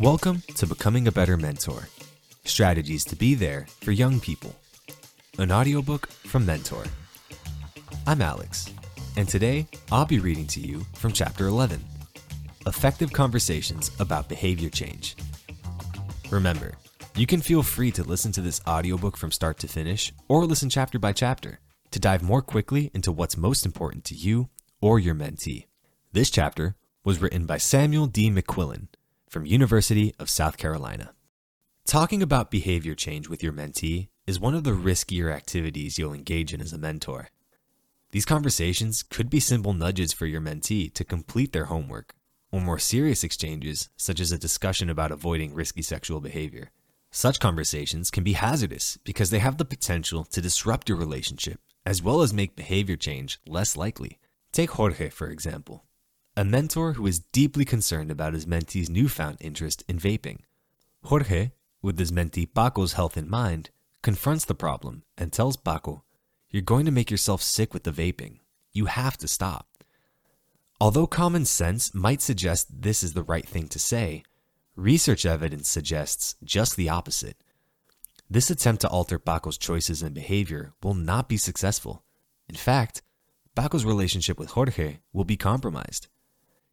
Welcome to Becoming a Better Mentor Strategies to Be There for Young People, an audiobook from Mentor. I'm Alex, and today I'll be reading to you from Chapter 11 Effective Conversations About Behavior Change. Remember, you can feel free to listen to this audiobook from start to finish or listen chapter by chapter to dive more quickly into what's most important to you or your mentee. This chapter was written by Samuel D. McQuillin from University of South Carolina. Talking about behavior change with your mentee is one of the riskier activities you'll engage in as a mentor. These conversations could be simple nudges for your mentee to complete their homework, or more serious exchanges, such as a discussion about avoiding risky sexual behavior. Such conversations can be hazardous because they have the potential to disrupt your relationship, as well as make behavior change less likely. Take Jorge, for example a mentor who is deeply concerned about his mentee's newfound interest in vaping. Jorge, with his mentee Paco's health in mind, confronts the problem and tells Paco, You're going to make yourself sick with the vaping. You have to stop. Although common sense might suggest this is the right thing to say, research evidence suggests just the opposite. This attempt to alter Paco's choices and behavior will not be successful. In fact, Paco's relationship with Jorge will be compromised.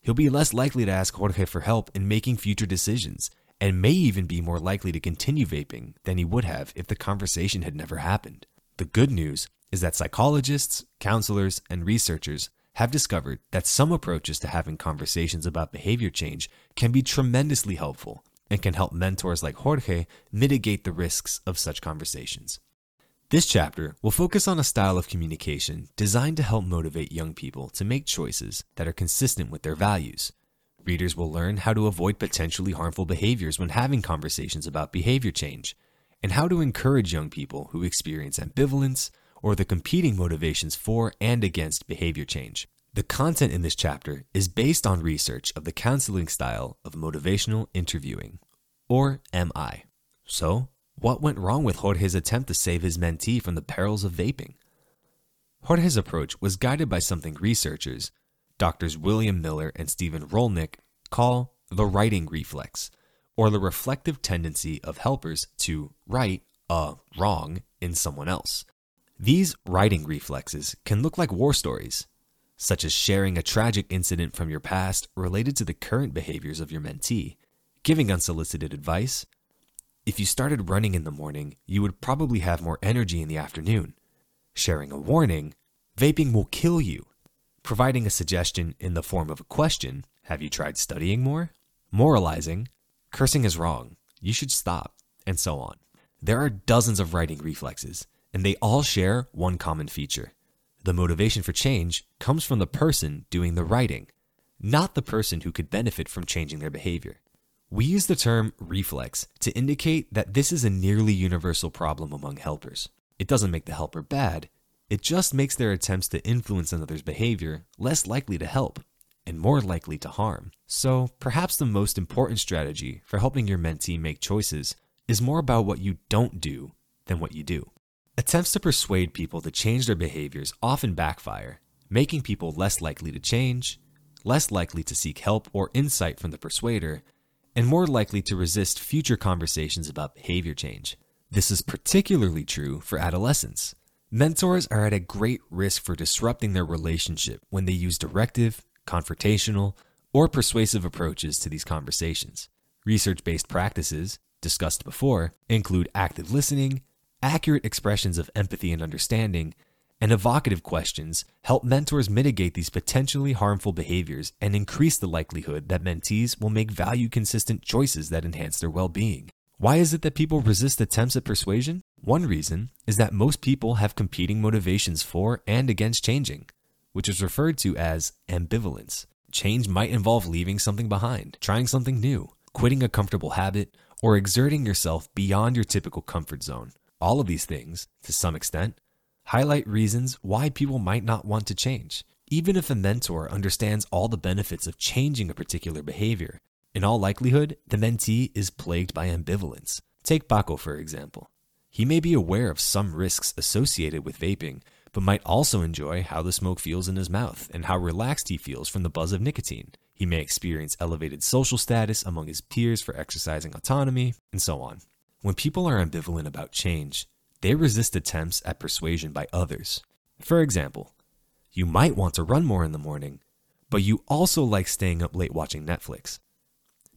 He'll be less likely to ask Jorge for help in making future decisions, and may even be more likely to continue vaping than he would have if the conversation had never happened. The good news is that psychologists, counselors, and researchers have discovered that some approaches to having conversations about behavior change can be tremendously helpful and can help mentors like Jorge mitigate the risks of such conversations. This chapter will focus on a style of communication designed to help motivate young people to make choices that are consistent with their values. Readers will learn how to avoid potentially harmful behaviors when having conversations about behavior change, and how to encourage young people who experience ambivalence or the competing motivations for and against behavior change. The content in this chapter is based on research of the counseling style of motivational interviewing, or MI. So, what went wrong with Jorge's attempt to save his mentee from the perils of vaping? Jorge's approach was guided by something researchers, doctors William Miller and Stephen Rollnick, call the righting reflex, or the reflective tendency of helpers to right a wrong in someone else. These righting reflexes can look like war stories, such as sharing a tragic incident from your past related to the current behaviors of your mentee, giving unsolicited advice, if you started running in the morning, you would probably have more energy in the afternoon. Sharing a warning, vaping will kill you. Providing a suggestion in the form of a question, have you tried studying more? Moralizing, cursing is wrong, you should stop, and so on. There are dozens of righting reflexes, and they all share one common feature. The motivation for change comes from the person doing the righting, not the person who could benefit from changing their behavior. We use the term reflex to indicate that this is a nearly universal problem among helpers. It doesn't make the helper bad, it just makes their attempts to influence another's behavior less likely to help and more likely to harm. So, perhaps the most important strategy for helping your mentee make choices is more about what you don't do than what you do. Attempts to persuade people to change their behaviors often backfire, making people less likely to change, less likely to seek help or insight from the persuader, and more likely to resist future conversations about behavior change. This is particularly true for adolescents. Mentors are at a great risk for disrupting their relationship when they use directive, confrontational, or persuasive approaches to these conversations. Research based practices, discussed before, include active listening, accurate expressions of empathy and understanding, and evocative questions help mentors mitigate these potentially harmful behaviors and increase the likelihood that mentees will make value consistent choices that enhance their well being. Why is it that people resist attempts at persuasion? One reason is that most people have competing motivations for and against changing, which is referred to as ambivalence. Change might involve leaving something behind, trying something new, quitting a comfortable habit, or exerting yourself beyond your typical comfort zone. All of these things, to some extent, highlight reasons why people might not want to change. Even if a mentor understands all the benefits of changing a particular behavior, in all likelihood, the mentee is plagued by ambivalence. Take Paco, for example. He may be aware of some risks associated with vaping, but might also enjoy how the smoke feels in his mouth and how relaxed he feels from the buzz of nicotine. He may experience elevated social status among his peers for exercising autonomy, and so on. When people are ambivalent about change, they resist attempts at persuasion by others. For example, you might want to run more in the morning, but you also like staying up late watching Netflix.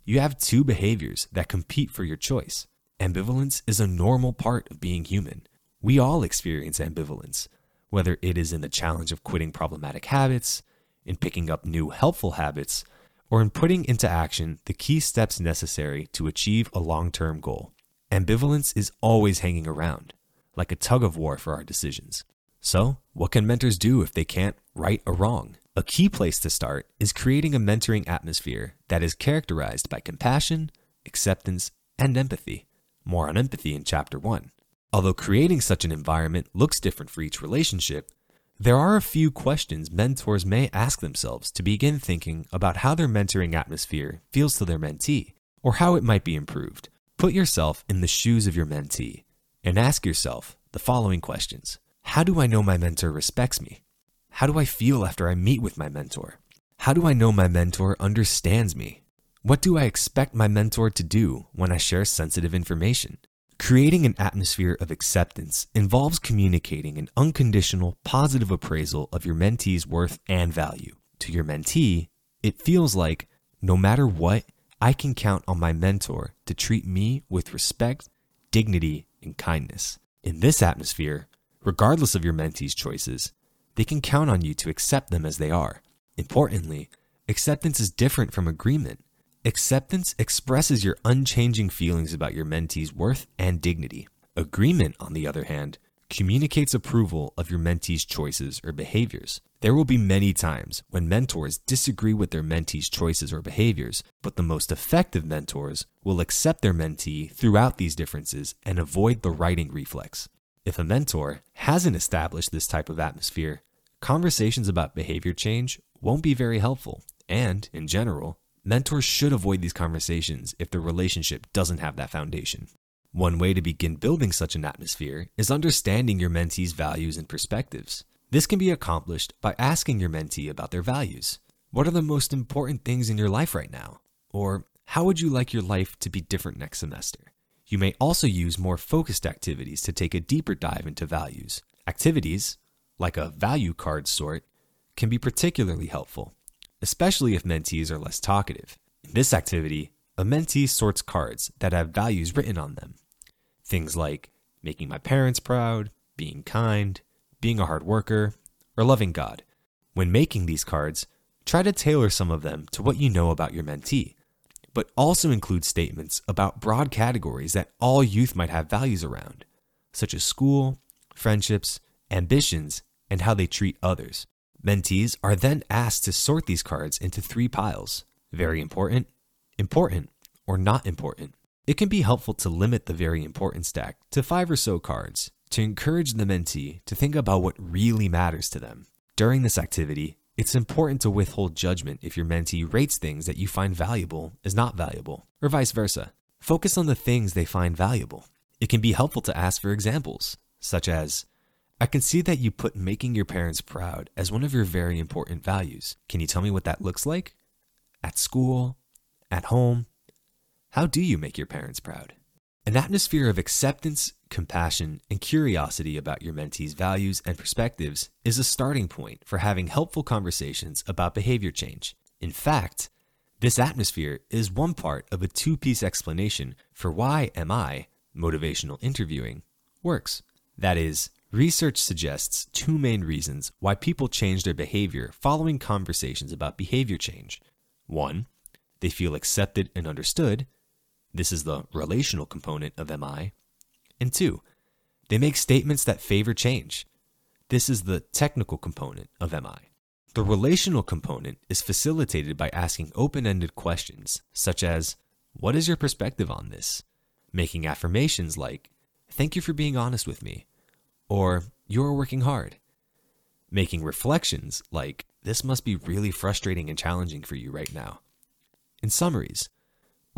You have two behaviors that compete for your choice. Ambivalence is a normal part of being human. We all experience ambivalence, whether it is in the challenge of quitting problematic habits, in picking up new helpful habits, or in putting into action the key steps necessary to achieve a long term goal. Ambivalence is always hanging around, like a tug of war for our decisions. So, what can mentors do if they can't right a wrong? A key place to start is creating a mentoring atmosphere that is characterized by compassion, acceptance, and empathy. More on empathy in Chapter 1. Although creating such an environment looks different for each relationship, there are a few questions mentors may ask themselves to begin thinking about how their mentoring atmosphere feels to their mentee or how it might be improved. Put yourself in the shoes of your mentee and ask yourself the following questions How do I know my mentor respects me? How do I feel after I meet with my mentor? How do I know my mentor understands me? What do I expect my mentor to do when I share sensitive information? Creating an atmosphere of acceptance involves communicating an unconditional, positive appraisal of your mentee's worth and value. To your mentee, it feels like no matter what, I can count on my mentor to treat me with respect, dignity, and kindness. In this atmosphere, regardless of your mentee's choices, they can count on you to accept them as they are. Importantly, acceptance is different from agreement. Acceptance expresses your unchanging feelings about your mentee's worth and dignity. Agreement, on the other hand, communicates approval of your mentee's choices or behaviors. There will be many times when mentors disagree with their mentee's choices or behaviors, but the most effective mentors will accept their mentee throughout these differences and avoid the righting reflex. If a mentor hasn't established this type of atmosphere, conversations about behavior change won't be very helpful, and, in general, Mentors should avoid these conversations if the relationship doesn't have that foundation. One way to begin building such an atmosphere is understanding your mentee's values and perspectives. This can be accomplished by asking your mentee about their values. What are the most important things in your life right now? Or how would you like your life to be different next semester? You may also use more focused activities to take a deeper dive into values. Activities, like a value card sort, can be particularly helpful especially if mentees are less talkative. In this activity, a mentee sorts cards that have values written on them. Things like making my parents proud, being kind, being a hard worker, or loving God. When making these cards, try to tailor some of them to what you know about your mentee, but also include statements about broad categories that all youth might have values around, such as school, friendships, ambitions, and how they treat others. Mentees are then asked to sort these cards into three piles very important, important, or not important. It can be helpful to limit the very important stack to five or so cards to encourage the mentee to think about what really matters to them. During this activity, it's important to withhold judgment if your mentee rates things that you find valuable as not valuable, or vice versa. Focus on the things they find valuable. It can be helpful to ask for examples, such as, I can see that you put making your parents proud as one of your very important values. Can you tell me what that looks like? At school? At home? How do you make your parents proud? An atmosphere of acceptance, compassion, and curiosity about your mentee's values and perspectives is a starting point for having helpful conversations about behavior change. In fact, this atmosphere is one part of a two piece explanation for why MI, motivational interviewing, works. That is, Research suggests two main reasons why people change their behavior following conversations about behavior change. One, they feel accepted and understood. This is the relational component of MI. And two, they make statements that favor change. This is the technical component of MI. The relational component is facilitated by asking open ended questions, such as, What is your perspective on this? Making affirmations like, Thank you for being honest with me, or you're working hard. Making reflections like, this must be really frustrating and challenging for you right now. In summaries,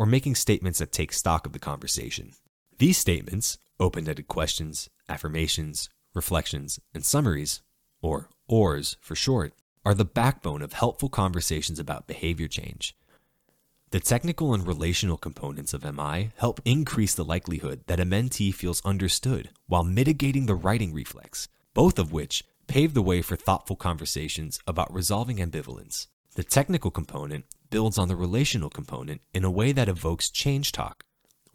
or making statements that take stock of the conversation. These statements, open ended questions, affirmations, reflections, and summaries, or OARS for short, are the backbone of helpful conversations about behavior change. The technical and relational components of MI help increase the likelihood that a mentee feels understood while mitigating the righting reflex, both of which pave the way for thoughtful conversations about resolving ambivalence. The technical component builds on the relational component in a way that evokes change talk,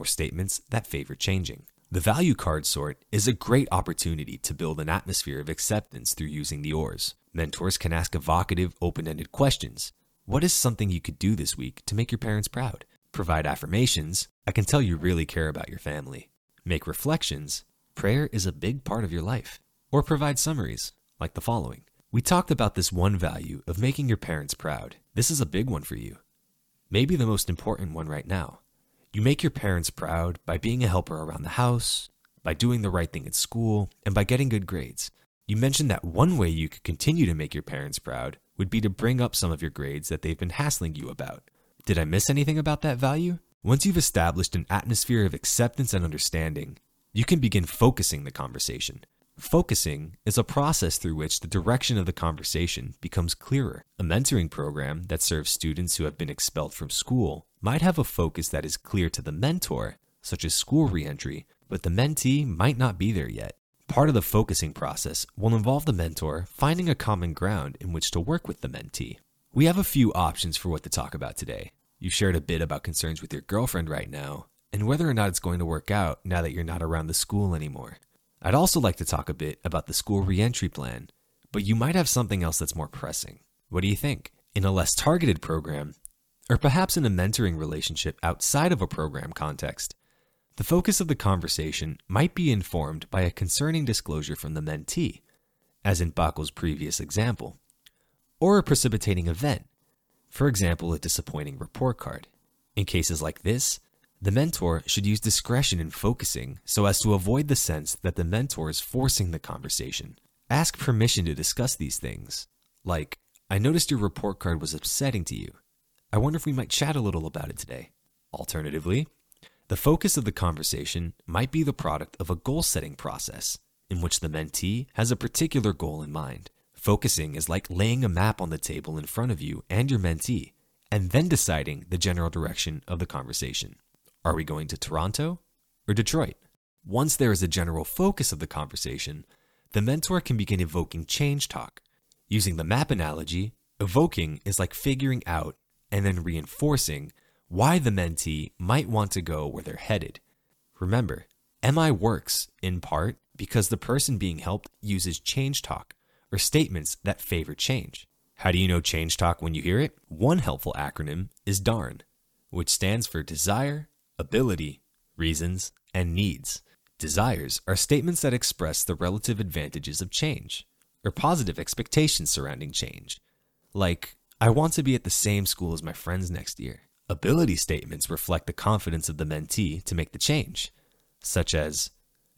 or statements that favor changing. The value card sort is a great opportunity to build an atmosphere of acceptance through using the OARS. Mentors can ask evocative, open ended questions. What is something you could do this week to make your parents proud? Provide affirmations. I can tell you really care about your family. Make reflections. Prayer is a big part of your life. Or provide summaries, like the following. We talked about this one value of making your parents proud. This is a big one for you. Maybe the most important one right now. You make your parents proud by being a helper around the house, by doing the right thing at school, and by getting good grades. You mentioned that one way you could continue to make your parents proud would be to bring up some of your grades that they've been hassling you about. Did I miss anything about that value? Once you've established an atmosphere of acceptance and understanding, you can begin focusing the conversation. Focusing is a process through which the direction of the conversation becomes clearer. A mentoring program that serves students who have been expelled from school might have a focus that is clear to the mentor, such as school reentry, but the mentee might not be there yet. Part of the focusing process will involve the mentor finding a common ground in which to work with the mentee. We have a few options for what to talk about today. You've shared a bit about concerns with your girlfriend right now, and whether or not it's going to work out now that you're not around the school anymore. I'd also like to talk a bit about the school reentry plan, but you might have something else that's more pressing. What do you think? In a less targeted program, or perhaps in a mentoring relationship outside of a program context, the focus of the conversation might be informed by a concerning disclosure from the mentee, as in Paco's previous example, or a precipitating event, for example, a disappointing report card. In cases like this, the mentor should use discretion in focusing so as to avoid the sense that the mentor is forcing the conversation. Ask permission to discuss these things, like, I noticed your report card was upsetting to you. I wonder if we might chat a little about it today. Alternatively, the focus of the conversation might be the product of a goal setting process in which the mentee has a particular goal in mind. Focusing is like laying a map on the table in front of you and your mentee, and then deciding the general direction of the conversation. Are we going to Toronto or Detroit? Once there is a general focus of the conversation, the mentor can begin evoking change talk. Using the map analogy, evoking is like figuring out and then reinforcing why the mentee might want to go where they're headed. Remember, MI works in part because the person being helped uses change talk or statements that favor change. How do you know change talk when you hear it? One helpful acronym is DARN, which stands for desire, ability, reasons, and needs. Desires are statements that express the relative advantages of change, or positive expectations surrounding change. Like, I want to be at the same school as my friends next year. Ability statements reflect the confidence of the mentee to make the change, such as,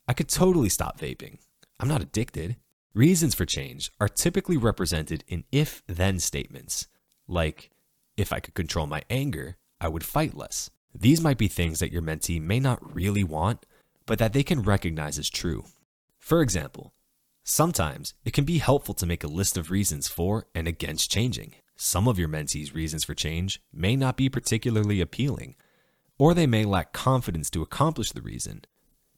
I could totally stop vaping. I'm not addicted. Reasons for change are typically represented in if then statements, like, if I could control my anger, I would fight less. These might be things that your mentee may not really want, but that they can recognize as true. For example, sometimes it can be helpful to make a list of reasons for and against changing. Some of your mentee's reasons for change may not be particularly appealing, or they may lack confidence to accomplish the reason,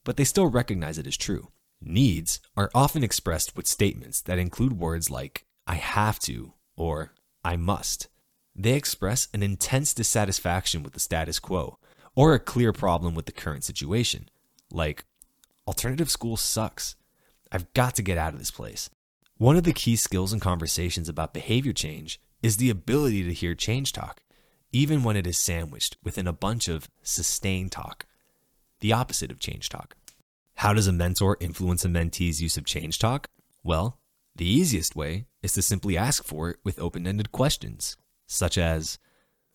but they still recognize it as true. Needs are often expressed with statements that include words like, I have to, or I must. They express an intense dissatisfaction with the status quo or a clear problem with the current situation, like, alternative school sucks. I've got to get out of this place. One of the key skills in conversations about behavior change is the ability to hear change talk, even when it is sandwiched within a bunch of sustained talk, the opposite of change talk. How does a mentor influence a mentee's use of change talk? Well, the easiest way is to simply ask for it with open ended questions such as,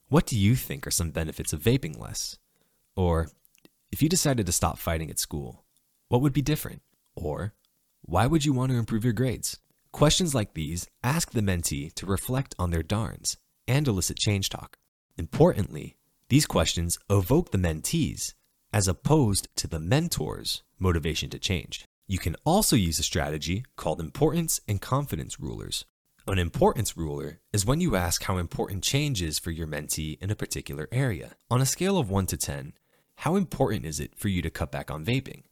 What do you think are some benefits of vaping less? Or, If you decided to stop fighting at school, what would be different? Or, Why would you want to improve your grades? Questions like these ask the mentee to reflect on their darns and elicit change talk. Importantly, these questions evoke the mentees as opposed to the mentor's motivation to change. You can also use a strategy called importance and confidence rulers, An importance ruler is when you ask how important change is for your mentee in a particular area. On a scale of 1 to 10, how important is it for you to cut back on vaping?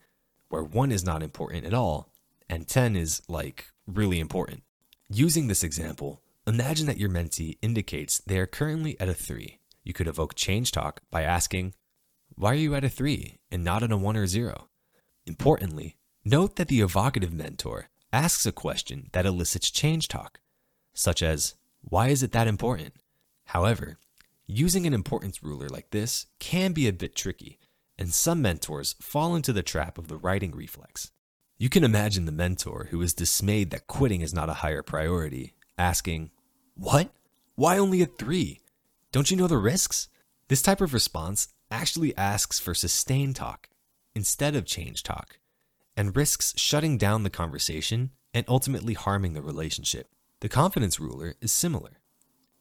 Where 1 is not important at all, and 10 is like really important. Using this example, imagine that your mentee indicates they are currently at a 3. You could evoke change talk by asking, Why are you at a 3 and not at a 1 or 0? Importantly, note that the evocative mentor asks a question that elicits change talk such as, Why is it that important? However, using an importance ruler like this can be a bit tricky, and some mentors fall into the trap of the righting reflex. You can imagine the mentor who is dismayed that quitting is not a higher priority, asking, What? Why only a three? Don't you know the risks? This type of response actually asks for sustained talk instead of change talk and risks shutting down the conversation and ultimately harming the relationship. The confidence ruler is similar,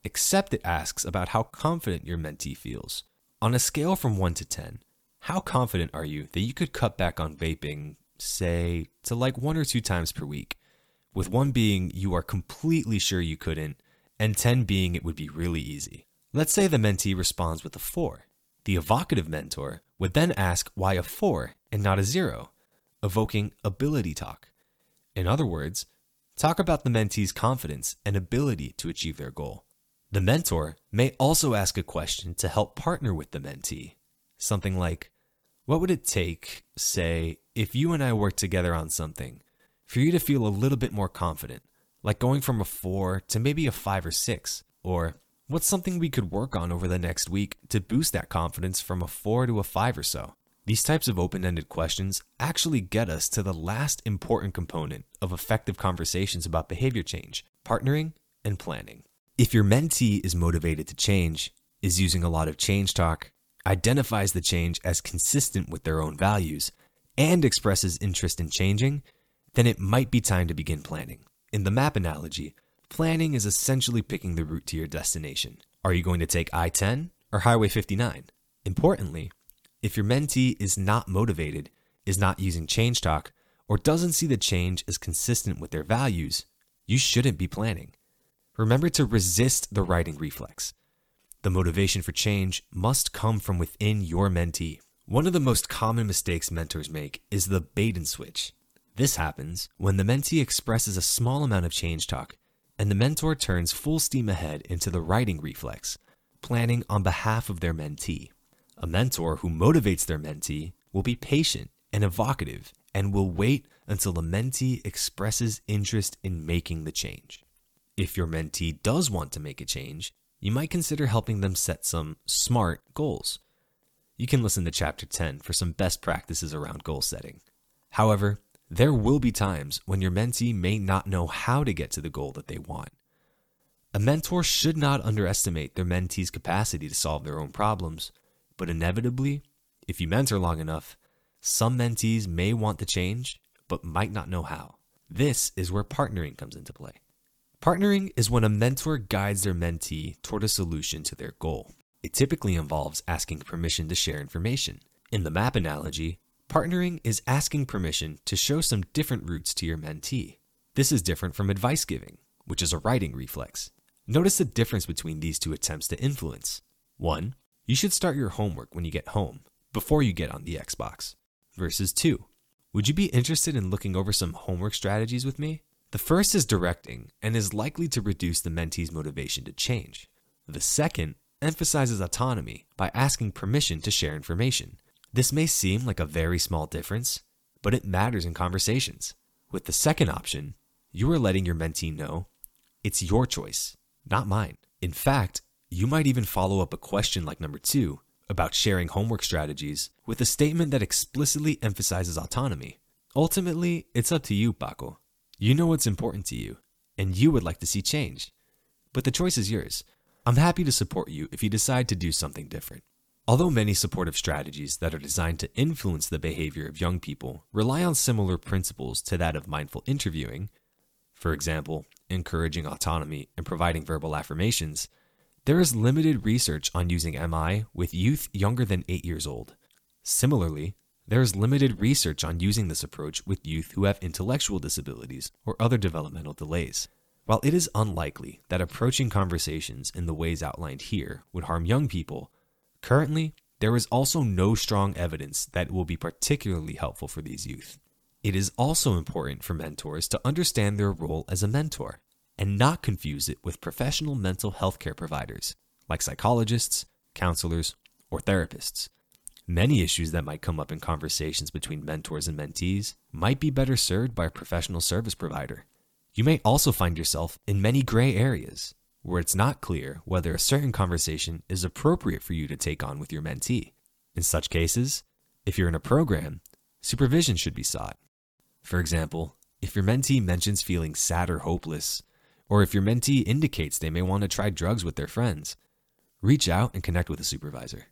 except it asks about how confident your mentee feels. On a scale from 1 to 10, how confident are you that you could cut back on vaping, say, to like one or two times per week? With 1 being you are completely sure you couldn't, and 10 being it would be really easy. Let's say the mentee responds with a 4. The evocative mentor would then ask why a 4 and not a 0, evoking ability talk. In other words, Talk about the mentee's confidence and ability to achieve their goal. The mentor may also ask a question to help partner with the mentee. Something like, What would it take, say, if you and I worked together on something, for you to feel a little bit more confident, like going from a four to maybe a five or six? Or, What's something we could work on over the next week to boost that confidence from a four to a five or so? These types of open ended questions actually get us to the last important component of effective conversations about behavior change partnering and planning. If your mentee is motivated to change, is using a lot of change talk, identifies the change as consistent with their own values, and expresses interest in changing, then it might be time to begin planning. In the map analogy, planning is essentially picking the route to your destination. Are you going to take I 10 or Highway 59? Importantly, if your mentee is not motivated, is not using change talk, or doesn't see the change as consistent with their values, you shouldn't be planning. Remember to resist the righting reflex. The motivation for change must come from within your mentee. One of the most common mistakes mentors make is the bait and switch. This happens when the mentee expresses a small amount of change talk and the mentor turns full steam ahead into the righting reflex, planning on behalf of their mentee. A mentor who motivates their mentee will be patient and evocative and will wait until the mentee expresses interest in making the change. If your mentee does want to make a change, you might consider helping them set some SMART goals. You can listen to Chapter 10 for some best practices around goal setting. However, there will be times when your mentee may not know how to get to the goal that they want. A mentor should not underestimate their mentee's capacity to solve their own problems but inevitably, if you mentor long enough, some mentees may want to change, but might not know how. This is where partnering comes into play. Partnering is when a mentor guides their mentee toward a solution to their goal. It typically involves asking permission to share information. In the map analogy, partnering is asking permission to show some different routes to your mentee. This is different from advice giving, which is a righting reflex. Notice the difference between these two attempts to influence. One you should start your homework when you get home, before you get on the Xbox. Versus 2. Would you be interested in looking over some homework strategies with me? The first is directing and is likely to reduce the mentee's motivation to change. The second emphasizes autonomy by asking permission to share information. This may seem like a very small difference, but it matters in conversations. With the second option, you are letting your mentee know it's your choice, not mine. In fact, you might even follow up a question like number two about sharing homework strategies with a statement that explicitly emphasizes autonomy. Ultimately, it's up to you, Paco. You know what's important to you, and you would like to see change. But the choice is yours. I'm happy to support you if you decide to do something different. Although many supportive strategies that are designed to influence the behavior of young people rely on similar principles to that of mindful interviewing, for example, encouraging autonomy and providing verbal affirmations, there is limited research on using MI with youth younger than 8 years old. Similarly, there is limited research on using this approach with youth who have intellectual disabilities or other developmental delays. While it is unlikely that approaching conversations in the ways outlined here would harm young people, currently there is also no strong evidence that it will be particularly helpful for these youth. It is also important for mentors to understand their role as a mentor and not confuse it with professional mental health care providers like psychologists, counselors, or therapists. Many issues that might come up in conversations between mentors and mentees might be better served by a professional service provider. You may also find yourself in many gray areas where it's not clear whether a certain conversation is appropriate for you to take on with your mentee. In such cases, if you're in a program, supervision should be sought. For example, if your mentee mentions feeling sad or hopeless, or if your mentee indicates they may want to try drugs with their friends, reach out and connect with a supervisor.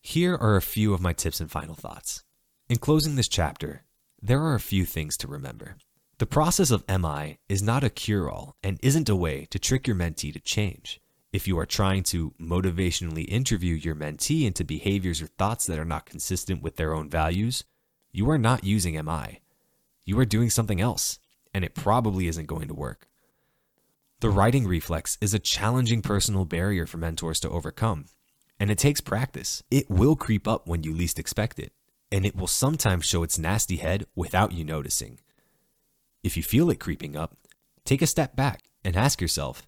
Here are a few of my tips and final thoughts. In closing this chapter, there are a few things to remember. The process of MI is not a cure all and isn't a way to trick your mentee to change. If you are trying to motivationally interview your mentee into behaviors or thoughts that are not consistent with their own values, you are not using MI. You are doing something else, and it probably isn't going to work. The righting reflex is a challenging personal barrier for mentors to overcome, and it takes practice. It will creep up when you least expect it, and it will sometimes show its nasty head without you noticing. If you feel it creeping up, take a step back and ask yourself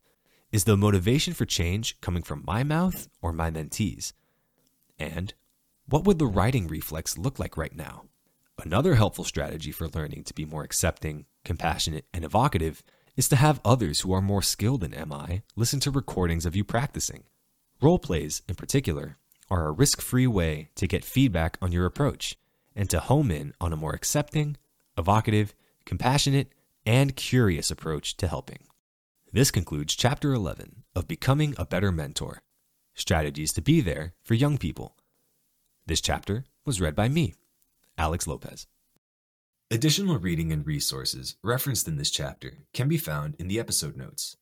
Is the motivation for change coming from my mouth or my mentees? And what would the righting reflex look like right now? Another helpful strategy for learning to be more accepting, compassionate, and evocative is to have others who are more skilled in MI listen to recordings of you practicing. Role plays, in particular, are a risk free way to get feedback on your approach and to home in on a more accepting, evocative, compassionate, and curious approach to helping. This concludes Chapter 11 of Becoming a Better Mentor Strategies to Be There for Young People. This chapter was read by me, Alex Lopez. Additional reading and resources referenced in this chapter can be found in the episode notes.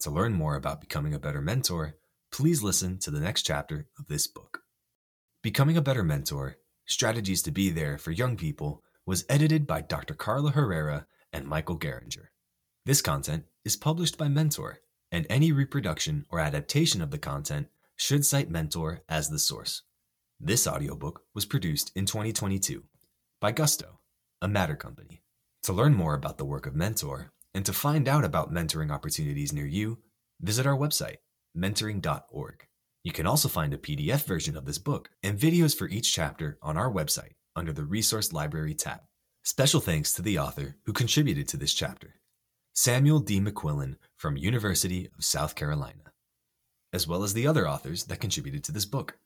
To learn more about becoming a better mentor, please listen to the next chapter of this book. Becoming a Better Mentor Strategies to Be There for Young People was edited by Dr. Carla Herrera and Michael Garringer. This content is published by Mentor, and any reproduction or adaptation of the content should cite Mentor as the source. This audiobook was produced in 2022 by Gusto, a Matter company. To learn more about the work of Mentor and to find out about mentoring opportunities near you, visit our website, mentoring.org. You can also find a PDF version of this book and videos for each chapter on our website under the Resource Library tab. Special thanks to the author who contributed to this chapter, Samuel D. McQuillin from University of South Carolina, as well as the other authors that contributed to this book.